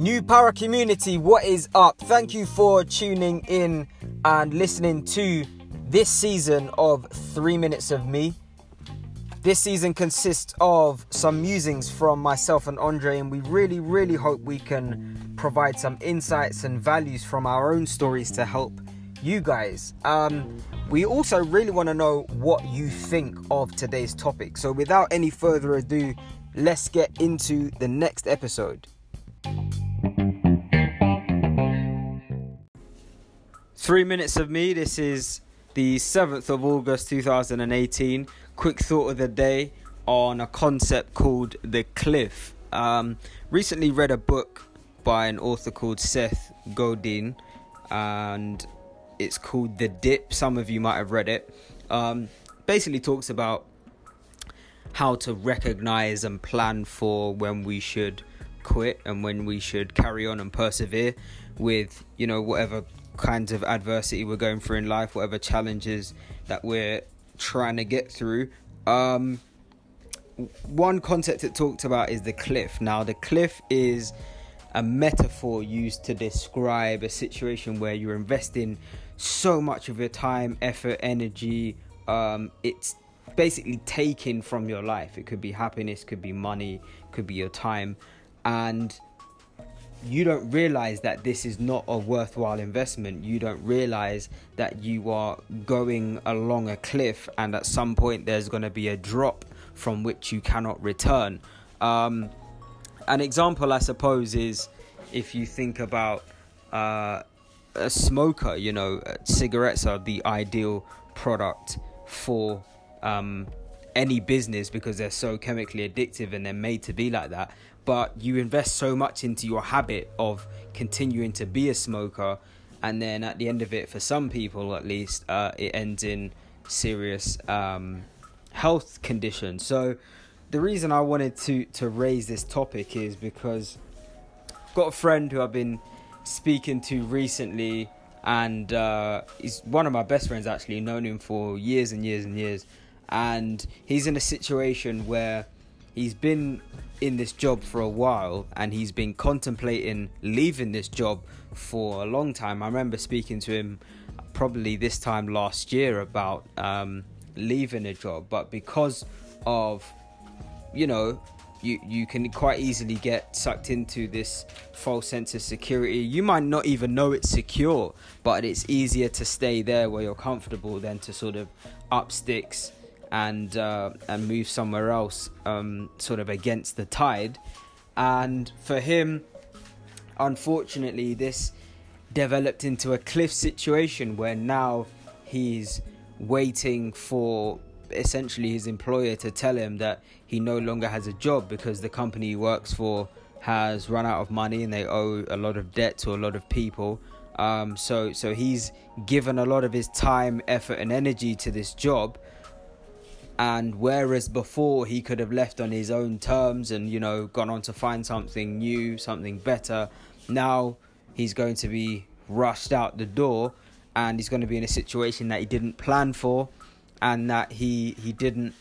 New Power community, what is up? Thank you for tuning in and listening to this season of Three Minutes of Me. This season consists of some musings from myself and Andre, and we really, really hope we can provide some insights and values from our own stories to help you guys. Um, we also really want to know what you think of today's topic. So, without any further ado, let's get into the next episode. Three minutes of me. This is the 7th of August 2018. Quick thought of the day on a concept called the cliff. Um, recently read a book by an author called Seth Godin, and it's called The Dip. Some of you might have read it. Um, basically, talks about how to recognize and plan for when we should quit and when we should carry on and persevere with you know whatever kinds of adversity we're going through in life, whatever challenges that we're trying to get through. Um, one concept it talked about is the cliff. Now, the cliff is a metaphor used to describe a situation where you're investing so much of your time, effort, energy. Um, it's basically taken from your life. It could be happiness, could be money, could be your time, and you don't realize that this is not a worthwhile investment. You don't realize that you are going along a cliff, and at some point, there's going to be a drop from which you cannot return. Um, an example, I suppose, is if you think about uh, a smoker, you know, uh, cigarettes are the ideal product for um, any business because they're so chemically addictive and they're made to be like that. But you invest so much into your habit of continuing to be a smoker and then at the end of it for some people at least uh, it ends in serious um, health conditions. So the reason i wanted to to raise this topic is because i've got a friend who i've been speaking to recently and uh, he's one of my best friends actually. Known him for years and years and years. And he's in a situation where he's been in this job for a while and he's been contemplating leaving this job for a long time. I remember speaking to him probably this time last year about um, leaving a job, but because of you know you you can quite easily get sucked into this false sense of security. You might not even know it's secure, but it's easier to stay there where you're comfortable than to sort of up sticks and uh, and move somewhere else, um, sort of against the tide. And for him, unfortunately, this developed into a cliff situation where now he's waiting for essentially his employer to tell him that he no longer has a job because the company he works for has run out of money and they owe a lot of debt to a lot of people. Um, so so he's given a lot of his time, effort, and energy to this job, and whereas before he could have left on his own terms and you know gone on to find something new something better now he's going to be rushed out the door and he's going to be in a situation that he didn't plan for and that he he didn't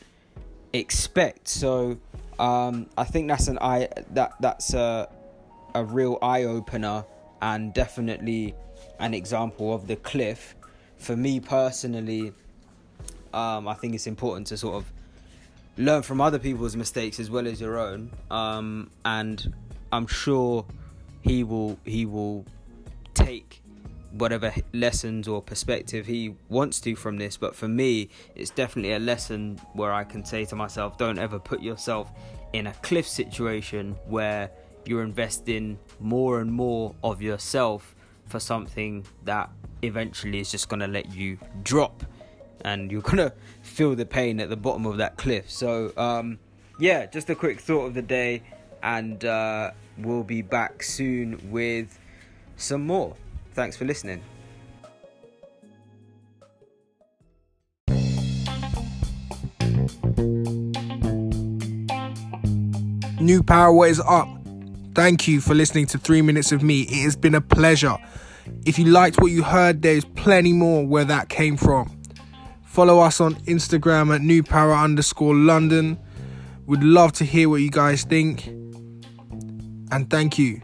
expect so um, I think that's an eye that that's a a real eye opener and definitely an example of the cliff for me personally um, I think it's important to sort of learn from other people's mistakes as well as your own. Um, and I'm sure he will he will take whatever lessons or perspective he wants to from this. But for me, it's definitely a lesson where I can say to myself, don't ever put yourself in a cliff situation where you're investing more and more of yourself for something that eventually is just going to let you drop and you're gonna feel the pain at the bottom of that cliff. So, um, yeah, just a quick thought of the day, and uh, we'll be back soon with some more. Thanks for listening. New Power, what is up? Thank you for listening to Three Minutes of Me. It has been a pleasure. If you liked what you heard, there's plenty more where that came from. Follow us on Instagram at New Power underscore London. Would love to hear what you guys think. And thank you.